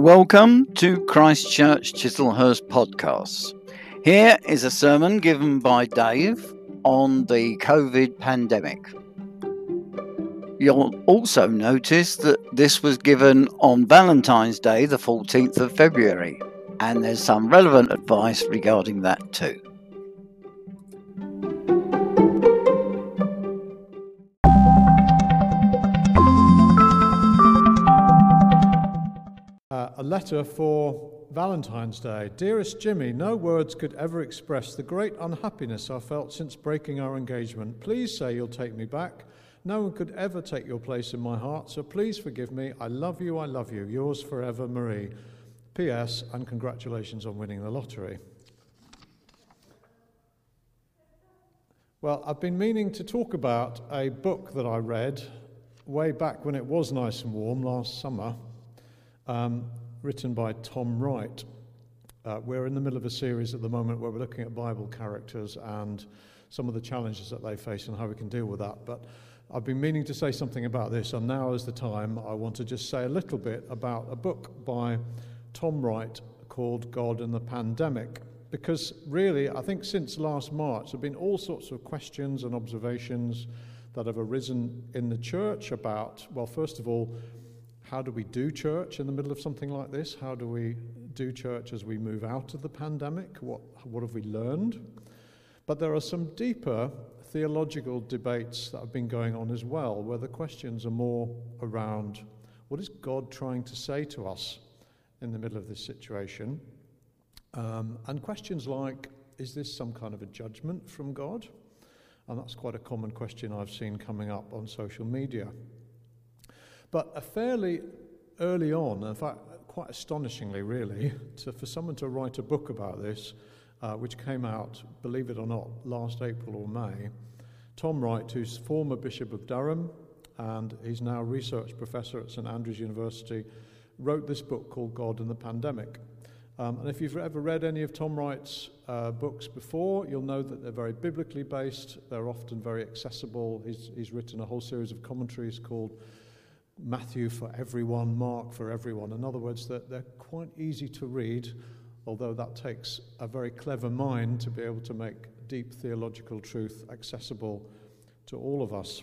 Welcome to Christchurch Chislehurst podcasts. Here is a sermon given by Dave on the COVID pandemic. You'll also notice that this was given on Valentine's Day, the 14th of February, and there's some relevant advice regarding that too. Letter for Valentine's Day. Dearest Jimmy, no words could ever express the great unhappiness I felt since breaking our engagement. Please say you'll take me back. No one could ever take your place in my heart, so please forgive me. I love you, I love you. Yours forever, Marie. P.S. and congratulations on winning the lottery. Well, I've been meaning to talk about a book that I read way back when it was nice and warm last summer. Um, written by Tom Wright. Uh, we're in the middle of a series at the moment where we're looking at Bible characters and some of the challenges that they face and how we can deal with that. But I've been meaning to say something about this, and now is the time. I want to just say a little bit about a book by Tom Wright called God and the Pandemic. Because really, I think since last March, there have been all sorts of questions and observations that have arisen in the church about, well, first of all, how do we do church in the middle of something like this? How do we do church as we move out of the pandemic? What, what have we learned? But there are some deeper theological debates that have been going on as well, where the questions are more around what is God trying to say to us in the middle of this situation? Um, and questions like, is this some kind of a judgment from God? And that's quite a common question I've seen coming up on social media. But a fairly early on, in fact, quite astonishingly, really, to, for someone to write a book about this, uh, which came out, believe it or not, last April or May, Tom Wright, who's former Bishop of Durham and he's now research professor at St Andrews University, wrote this book called God and the Pandemic. Um, and if you've ever read any of Tom Wright's uh, books before, you'll know that they're very biblically based. They're often very accessible. He's, he's written a whole series of commentaries called Matthew for everyone, Mark for everyone. In other words, they're, they're quite easy to read, although that takes a very clever mind to be able to make deep theological truth accessible to all of us.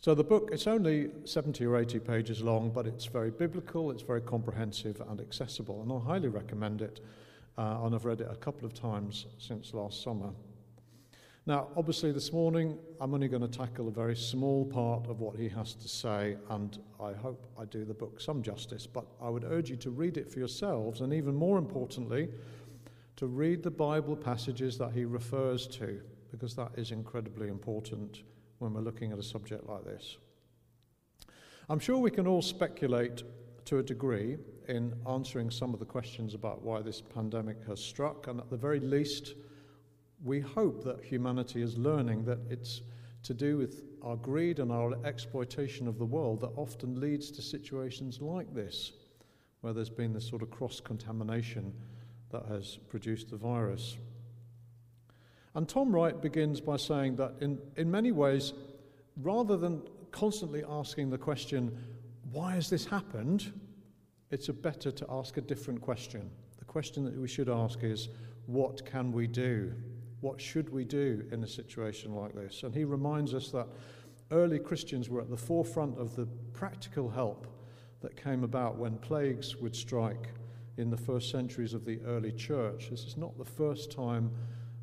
So the book, it's only 70 or 80 pages long, but it's very biblical, it's very comprehensive and accessible, and I highly recommend it. Uh, and I've read it a couple of times since last summer. Now, obviously, this morning I'm only going to tackle a very small part of what he has to say, and I hope I do the book some justice. But I would urge you to read it for yourselves, and even more importantly, to read the Bible passages that he refers to, because that is incredibly important when we're looking at a subject like this. I'm sure we can all speculate to a degree in answering some of the questions about why this pandemic has struck, and at the very least, we hope that humanity is learning that it's to do with our greed and our exploitation of the world that often leads to situations like this, where there's been this sort of cross contamination that has produced the virus. And Tom Wright begins by saying that in, in many ways, rather than constantly asking the question, why has this happened? It's better to ask a different question. The question that we should ask is, what can we do? What should we do in a situation like this? And he reminds us that early Christians were at the forefront of the practical help that came about when plagues would strike in the first centuries of the early church. This is not the first time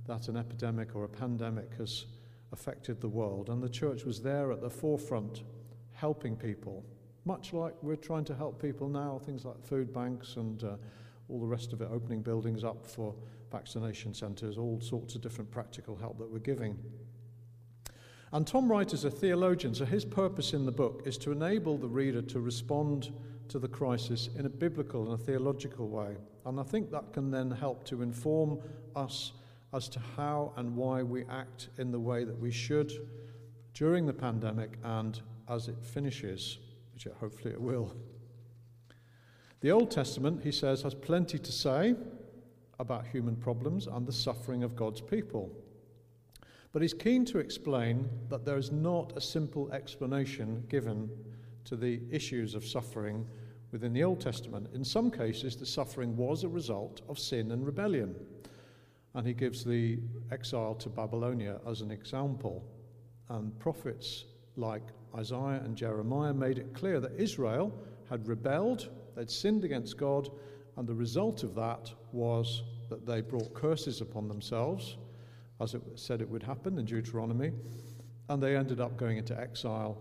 that an epidemic or a pandemic has affected the world, and the church was there at the forefront helping people, much like we're trying to help people now, things like food banks and uh, all the rest of it, opening buildings up for vaccination centres, all sorts of different practical help that we're giving. And Tom Wright is a theologian, so his purpose in the book is to enable the reader to respond to the crisis in a biblical and a theological way. And I think that can then help to inform us as to how and why we act in the way that we should during the pandemic and as it finishes, which hopefully it will. The Old Testament, he says, has plenty to say about human problems and the suffering of God's people. But he's keen to explain that there is not a simple explanation given to the issues of suffering within the Old Testament. In some cases, the suffering was a result of sin and rebellion. And he gives the exile to Babylonia as an example. And prophets like Isaiah and Jeremiah made it clear that Israel had rebelled, they'd sinned against God, and the result of that was that they brought curses upon themselves, as it said it would happen in Deuteronomy, and they ended up going into exile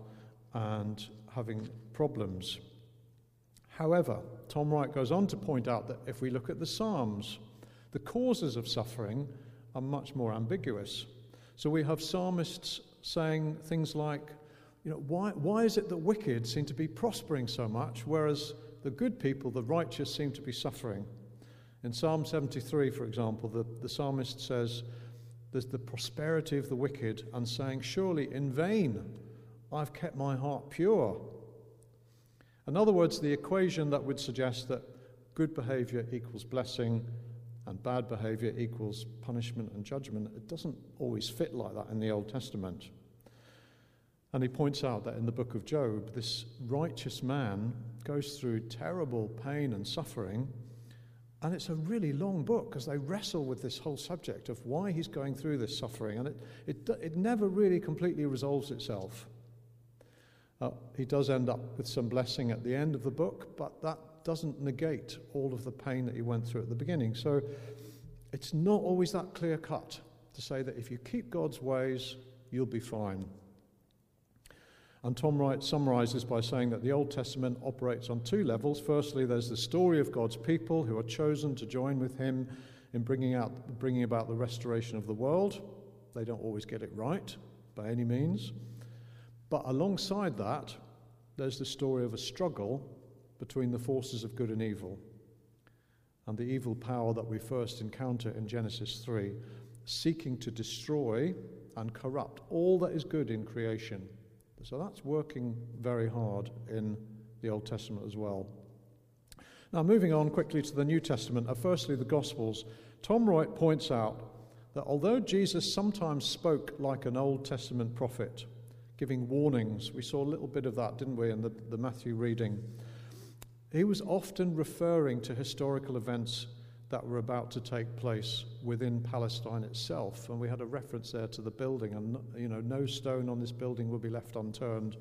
and having problems. However, Tom Wright goes on to point out that if we look at the Psalms, the causes of suffering are much more ambiguous. So we have psalmists saying things like, you know, why, why is it that wicked seem to be prospering so much, whereas the good people, the righteous, seem to be suffering? In Psalm 73, for example, the, the psalmist says, There's the prosperity of the wicked, and saying, Surely in vain I've kept my heart pure. In other words, the equation that would suggest that good behavior equals blessing and bad behavior equals punishment and judgment, it doesn't always fit like that in the Old Testament. And he points out that in the book of Job, this righteous man goes through terrible pain and suffering. And it's a really long book because they wrestle with this whole subject of why he's going through this suffering. And it, it, it never really completely resolves itself. Uh, he does end up with some blessing at the end of the book, but that doesn't negate all of the pain that he went through at the beginning. So it's not always that clear cut to say that if you keep God's ways, you'll be fine. And Tom Wright summarizes by saying that the Old Testament operates on two levels. Firstly, there's the story of God's people who are chosen to join with him in bringing, out, bringing about the restoration of the world. They don't always get it right by any means. But alongside that, there's the story of a struggle between the forces of good and evil. And the evil power that we first encounter in Genesis 3, seeking to destroy and corrupt all that is good in creation. So that's working very hard in the Old Testament as well. Now, moving on quickly to the New Testament, uh, firstly, the Gospels. Tom Wright points out that although Jesus sometimes spoke like an Old Testament prophet, giving warnings. We saw a little bit of that, didn't we, in the, the Matthew reading? He was often referring to historical events that were about to take place within Palestine itself. And we had a reference there to the building, and you know, no stone on this building will be left unturned.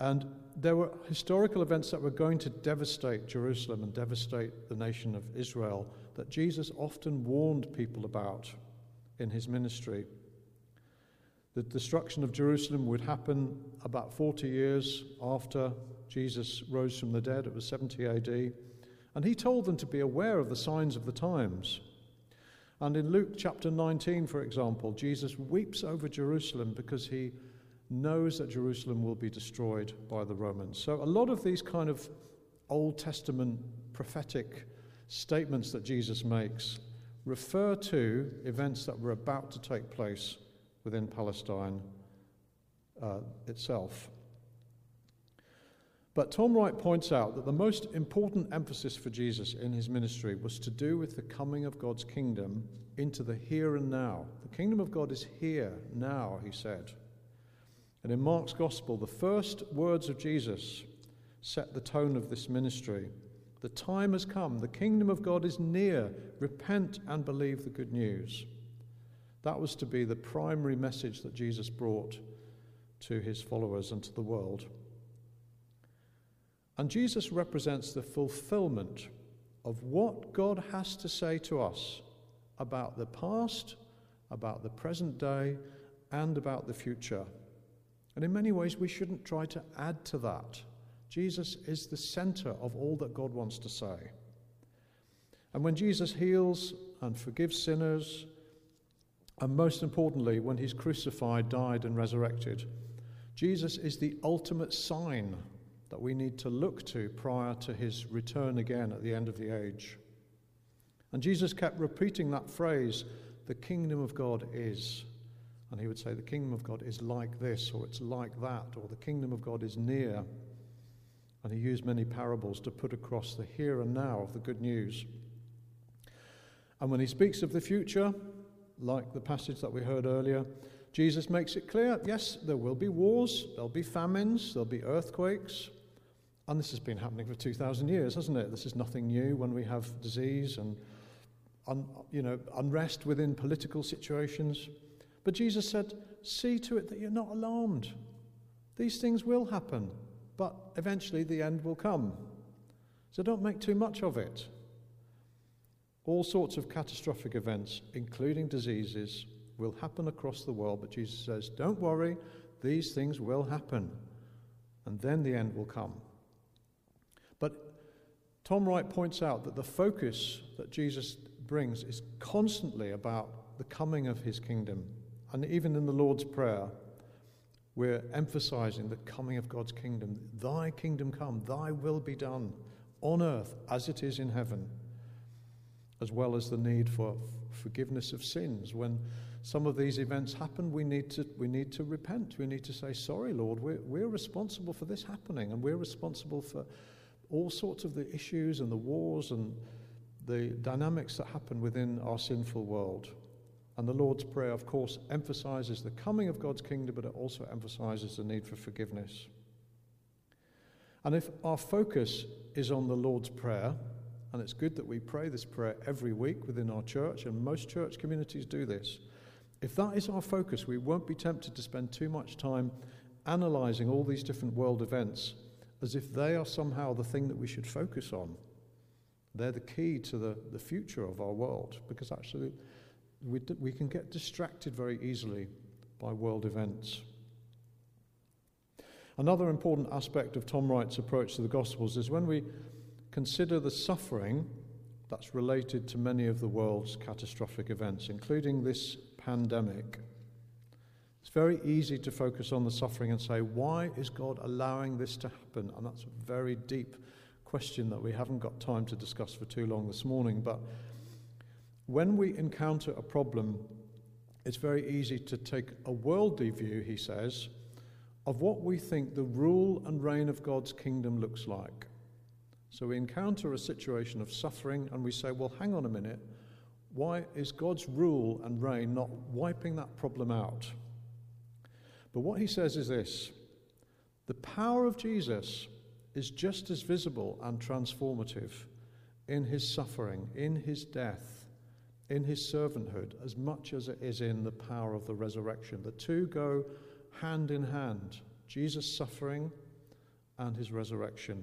And there were historical events that were going to devastate Jerusalem and devastate the nation of Israel that Jesus often warned people about in his ministry. The destruction of Jerusalem would happen about 40 years after Jesus rose from the dead. It was 70 AD. And he told them to be aware of the signs of the times. And in Luke chapter 19, for example, Jesus weeps over Jerusalem because he knows that Jerusalem will be destroyed by the Romans. So a lot of these kind of Old Testament prophetic statements that Jesus makes refer to events that were about to take place within Palestine uh, itself. But Tom Wright points out that the most important emphasis for Jesus in his ministry was to do with the coming of God's kingdom into the here and now. The kingdom of God is here now, he said. And in Mark's gospel, the first words of Jesus set the tone of this ministry. The time has come, the kingdom of God is near. Repent and believe the good news. That was to be the primary message that Jesus brought to his followers and to the world. And Jesus represents the fulfillment of what God has to say to us about the past, about the present day, and about the future. And in many ways, we shouldn't try to add to that. Jesus is the center of all that God wants to say. And when Jesus heals and forgives sinners and most importantly, when he's crucified, died, and resurrected, Jesus is the ultimate sign that we need to look to prior to his return again at the end of the age. And Jesus kept repeating that phrase, the kingdom of God is. And he would say, the kingdom of God is like this, or it's like that, or the kingdom of God is near. And he used many parables to put across the here and now of the good news. And when he speaks of the future, like the passage that we heard earlier, Jesus makes it clear yes, there will be wars, there'll be famines, there'll be earthquakes, And this has been happening for 2,000 years, hasn't it? This is nothing new when we have disease and un, you know, unrest within political situations. But Jesus said, See to it that you're not alarmed. These things will happen, but eventually the end will come. So don't make too much of it. All sorts of catastrophic events, including diseases, will happen across the world, but Jesus says, Don't worry, these things will happen, and then the end will come. Tom Wright points out that the focus that Jesus brings is constantly about the coming of his kingdom. And even in the Lord's Prayer, we're emphasizing the coming of God's kingdom. Thy kingdom come, thy will be done on earth as it is in heaven, as well as the need for forgiveness of sins. When some of these events happen, we need to, we need to repent. We need to say, Sorry, Lord, we're, we're responsible for this happening, and we're responsible for all sorts of the issues and the wars and the dynamics that happen within our sinful world. And the Lord's Prayer, of course, emphasizes the coming of God's kingdom, but it also emphasizes the need for forgiveness. And if our focus is on the Lord's Prayer, and it's good that we pray this prayer every week within our church, and most church communities do this. If that is our focus, we won't be tempted to spend too much time analysing all these different world events as if they are somehow the thing that we should focus on. They're the key to the, the future of our world because actually we, we can get distracted very easily by world events. Another important aspect of Tom Wright's approach to the Gospels is when we consider the suffering that's related to many of the world's catastrophic events, including this pandemic. Very easy to focus on the suffering and say, why is God allowing this to happen? And that's a very deep question that we haven't got time to discuss for too long this morning. But when we encounter a problem, it's very easy to take a worldly view, he says, of what we think the rule and reign of God's kingdom looks like. So we encounter a situation of suffering and we say, well, hang on a minute. Why is God's rule and reign not wiping that problem out? But what he says is this the power of Jesus is just as visible and transformative in his suffering, in his death, in his servanthood, as much as it is in the power of the resurrection. The two go hand in hand Jesus' suffering and his resurrection.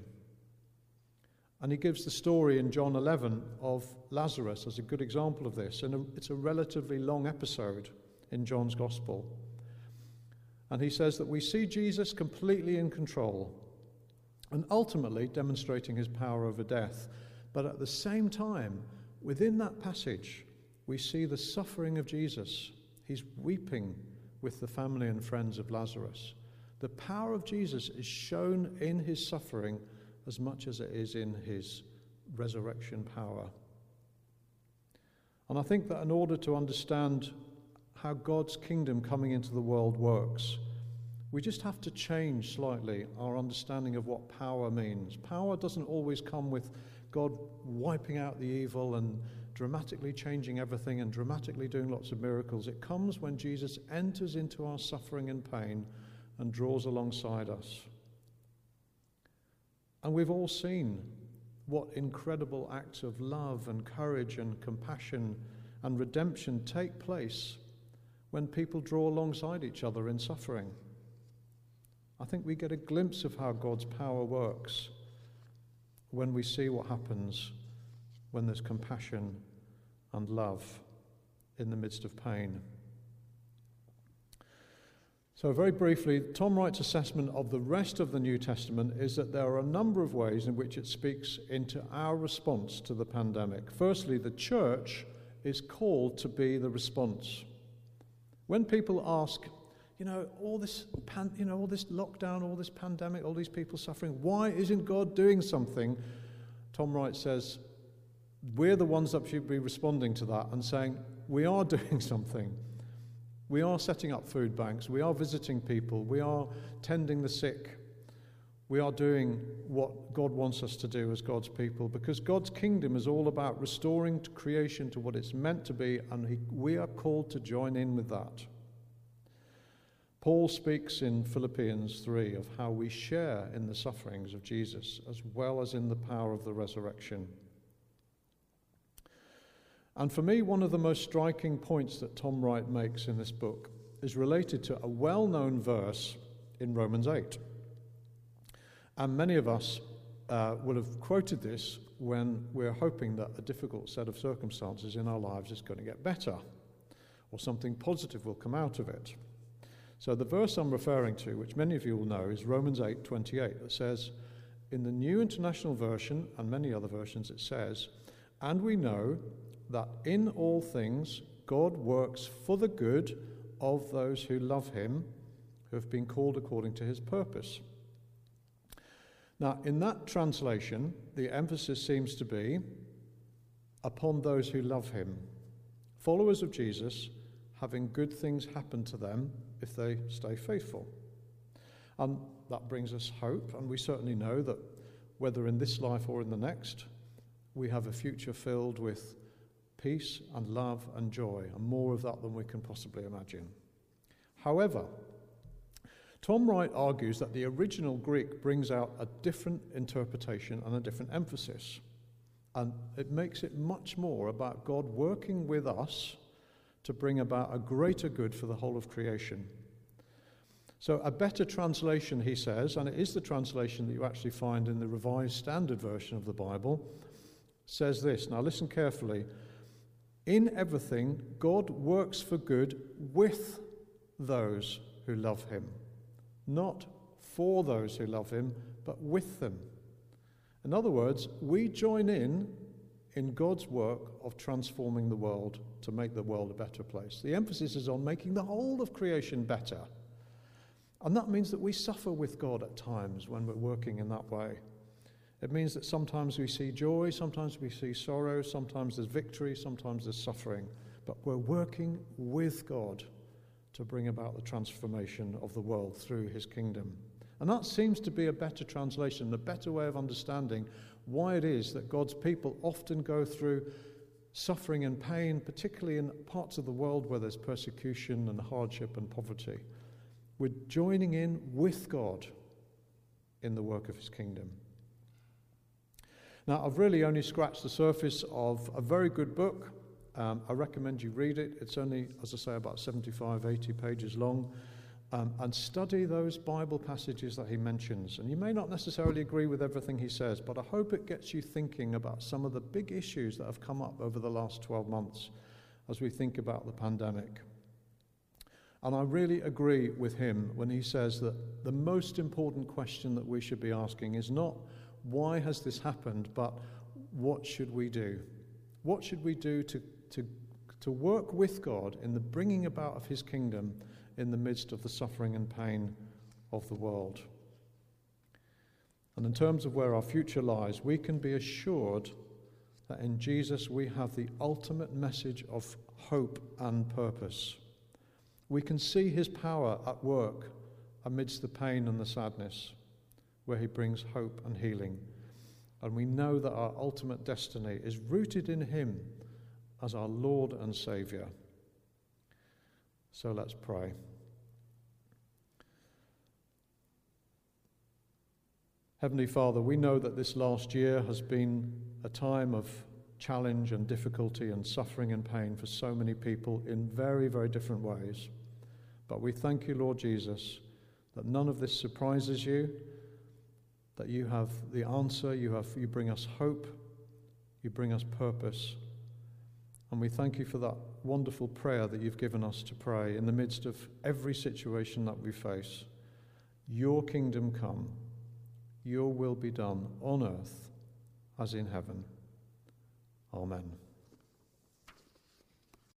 And he gives the story in John 11 of Lazarus as a good example of this. And it's a relatively long episode in John's Gospel. And he says that we see Jesus completely in control and ultimately demonstrating his power over death. But at the same time, within that passage, we see the suffering of Jesus. He's weeping with the family and friends of Lazarus. The power of Jesus is shown in his suffering as much as it is in his resurrection power. And I think that in order to understand how God's kingdom coming into the world works, we just have to change slightly our understanding of what power means. Power doesn't always come with God wiping out the evil and dramatically changing everything and dramatically doing lots of miracles. It comes when Jesus enters into our suffering and pain and draws alongside us. And we've all seen what incredible acts of love and courage and compassion and redemption take place when people draw alongside each other in suffering. I think we get a glimpse of how God's power works when we see what happens when there's compassion and love in the midst of pain. So, very briefly, Tom Wright's assessment of the rest of the New Testament is that there are a number of ways in which it speaks into our response to the pandemic. Firstly, the church is called to be the response. When people ask, you know, all this, pan, you know, all this lockdown, all this pandemic, all these people suffering. Why isn't God doing something? Tom Wright says, we're the ones that should be responding to that and saying, we are doing something. We are setting up food banks. We are visiting people. We are tending the sick. We are doing what God wants us to do as God's people because God's kingdom is all about restoring creation to what it's meant to be, and he, we are called to join in with that. Paul speaks in Philippians 3 of how we share in the sufferings of Jesus as well as in the power of the resurrection. And for me, one of the most striking points that Tom Wright makes in this book is related to a well known verse in Romans 8. And many of us uh, will have quoted this when we're hoping that a difficult set of circumstances in our lives is going to get better or something positive will come out of it. So the verse I'm referring to, which many of you will know, is Romans 8:28 that says in the New International Version and many other versions it says, "And we know that in all things God works for the good of those who love him, who have been called according to his purpose." Now, in that translation, the emphasis seems to be upon those who love him. Followers of Jesus having good things happen to them if they stay faithful. And that brings us hope, and we certainly know that whether in this life or in the next, we have a future filled with peace and love and joy, and more of that than we can possibly imagine. However, Tom Wright argues that the original Greek brings out a different interpretation and a different emphasis. And it makes it much more about God working with us to bring about a greater good for the whole of creation. So, a better translation, he says, and it is the translation that you actually find in the Revised Standard Version of the Bible, says this. Now, listen carefully. In everything, God works for good with those who love him not for those who love him, but with them. In other words, we join in in God's work of transforming the world to make the world a better place. The emphasis is on making the whole of creation better. And that means that we suffer with God at times when we're working in that way. It means that sometimes we see joy, sometimes we see sorrow, sometimes there's victory, sometimes there's suffering. But we're working with God to bring about the transformation of the world through his kingdom. And that seems to be a better translation, a better way of understanding why it is that God's people often go through suffering and pain, particularly in parts of the world where there's persecution and hardship and poverty. We're joining in with God in the work of his kingdom. Now, I've really only scratched the surface of a very good book um, I recommend you read it. It's only, as I say, about 75, 80 pages long. Um, and study those Bible passages that he mentions. And you may not necessarily agree with everything he says, but I hope it gets you thinking about some of the big issues that have come up over the last 12 months as we think about the pandemic. And I really agree with him when he says that the most important question that we should be asking is not why has this happened, but what should we do? What should we do to to, to work with God in the bringing about of his kingdom in the midst of the suffering and pain of the world. And in terms of where our future lies, we can be assured that in Jesus we have the ultimate message of hope and purpose. We can see his power at work amidst the pain and the sadness, where he brings hope and healing. And we know that our ultimate destiny is rooted in him as our Lord and Saviour. So let's pray. Heavenly Father, we know that this last year has been a time of challenge and difficulty and suffering and pain for so many people in very, very different ways. But we thank you, Lord Jesus, that none of this surprises you, that you have the answer, you, have, you bring us hope, you bring us purpose. And we thank you for that wonderful prayer that you've given us to pray in the midst of every situation that we face. Your kingdom come, your will be done on earth as in heaven. Amen.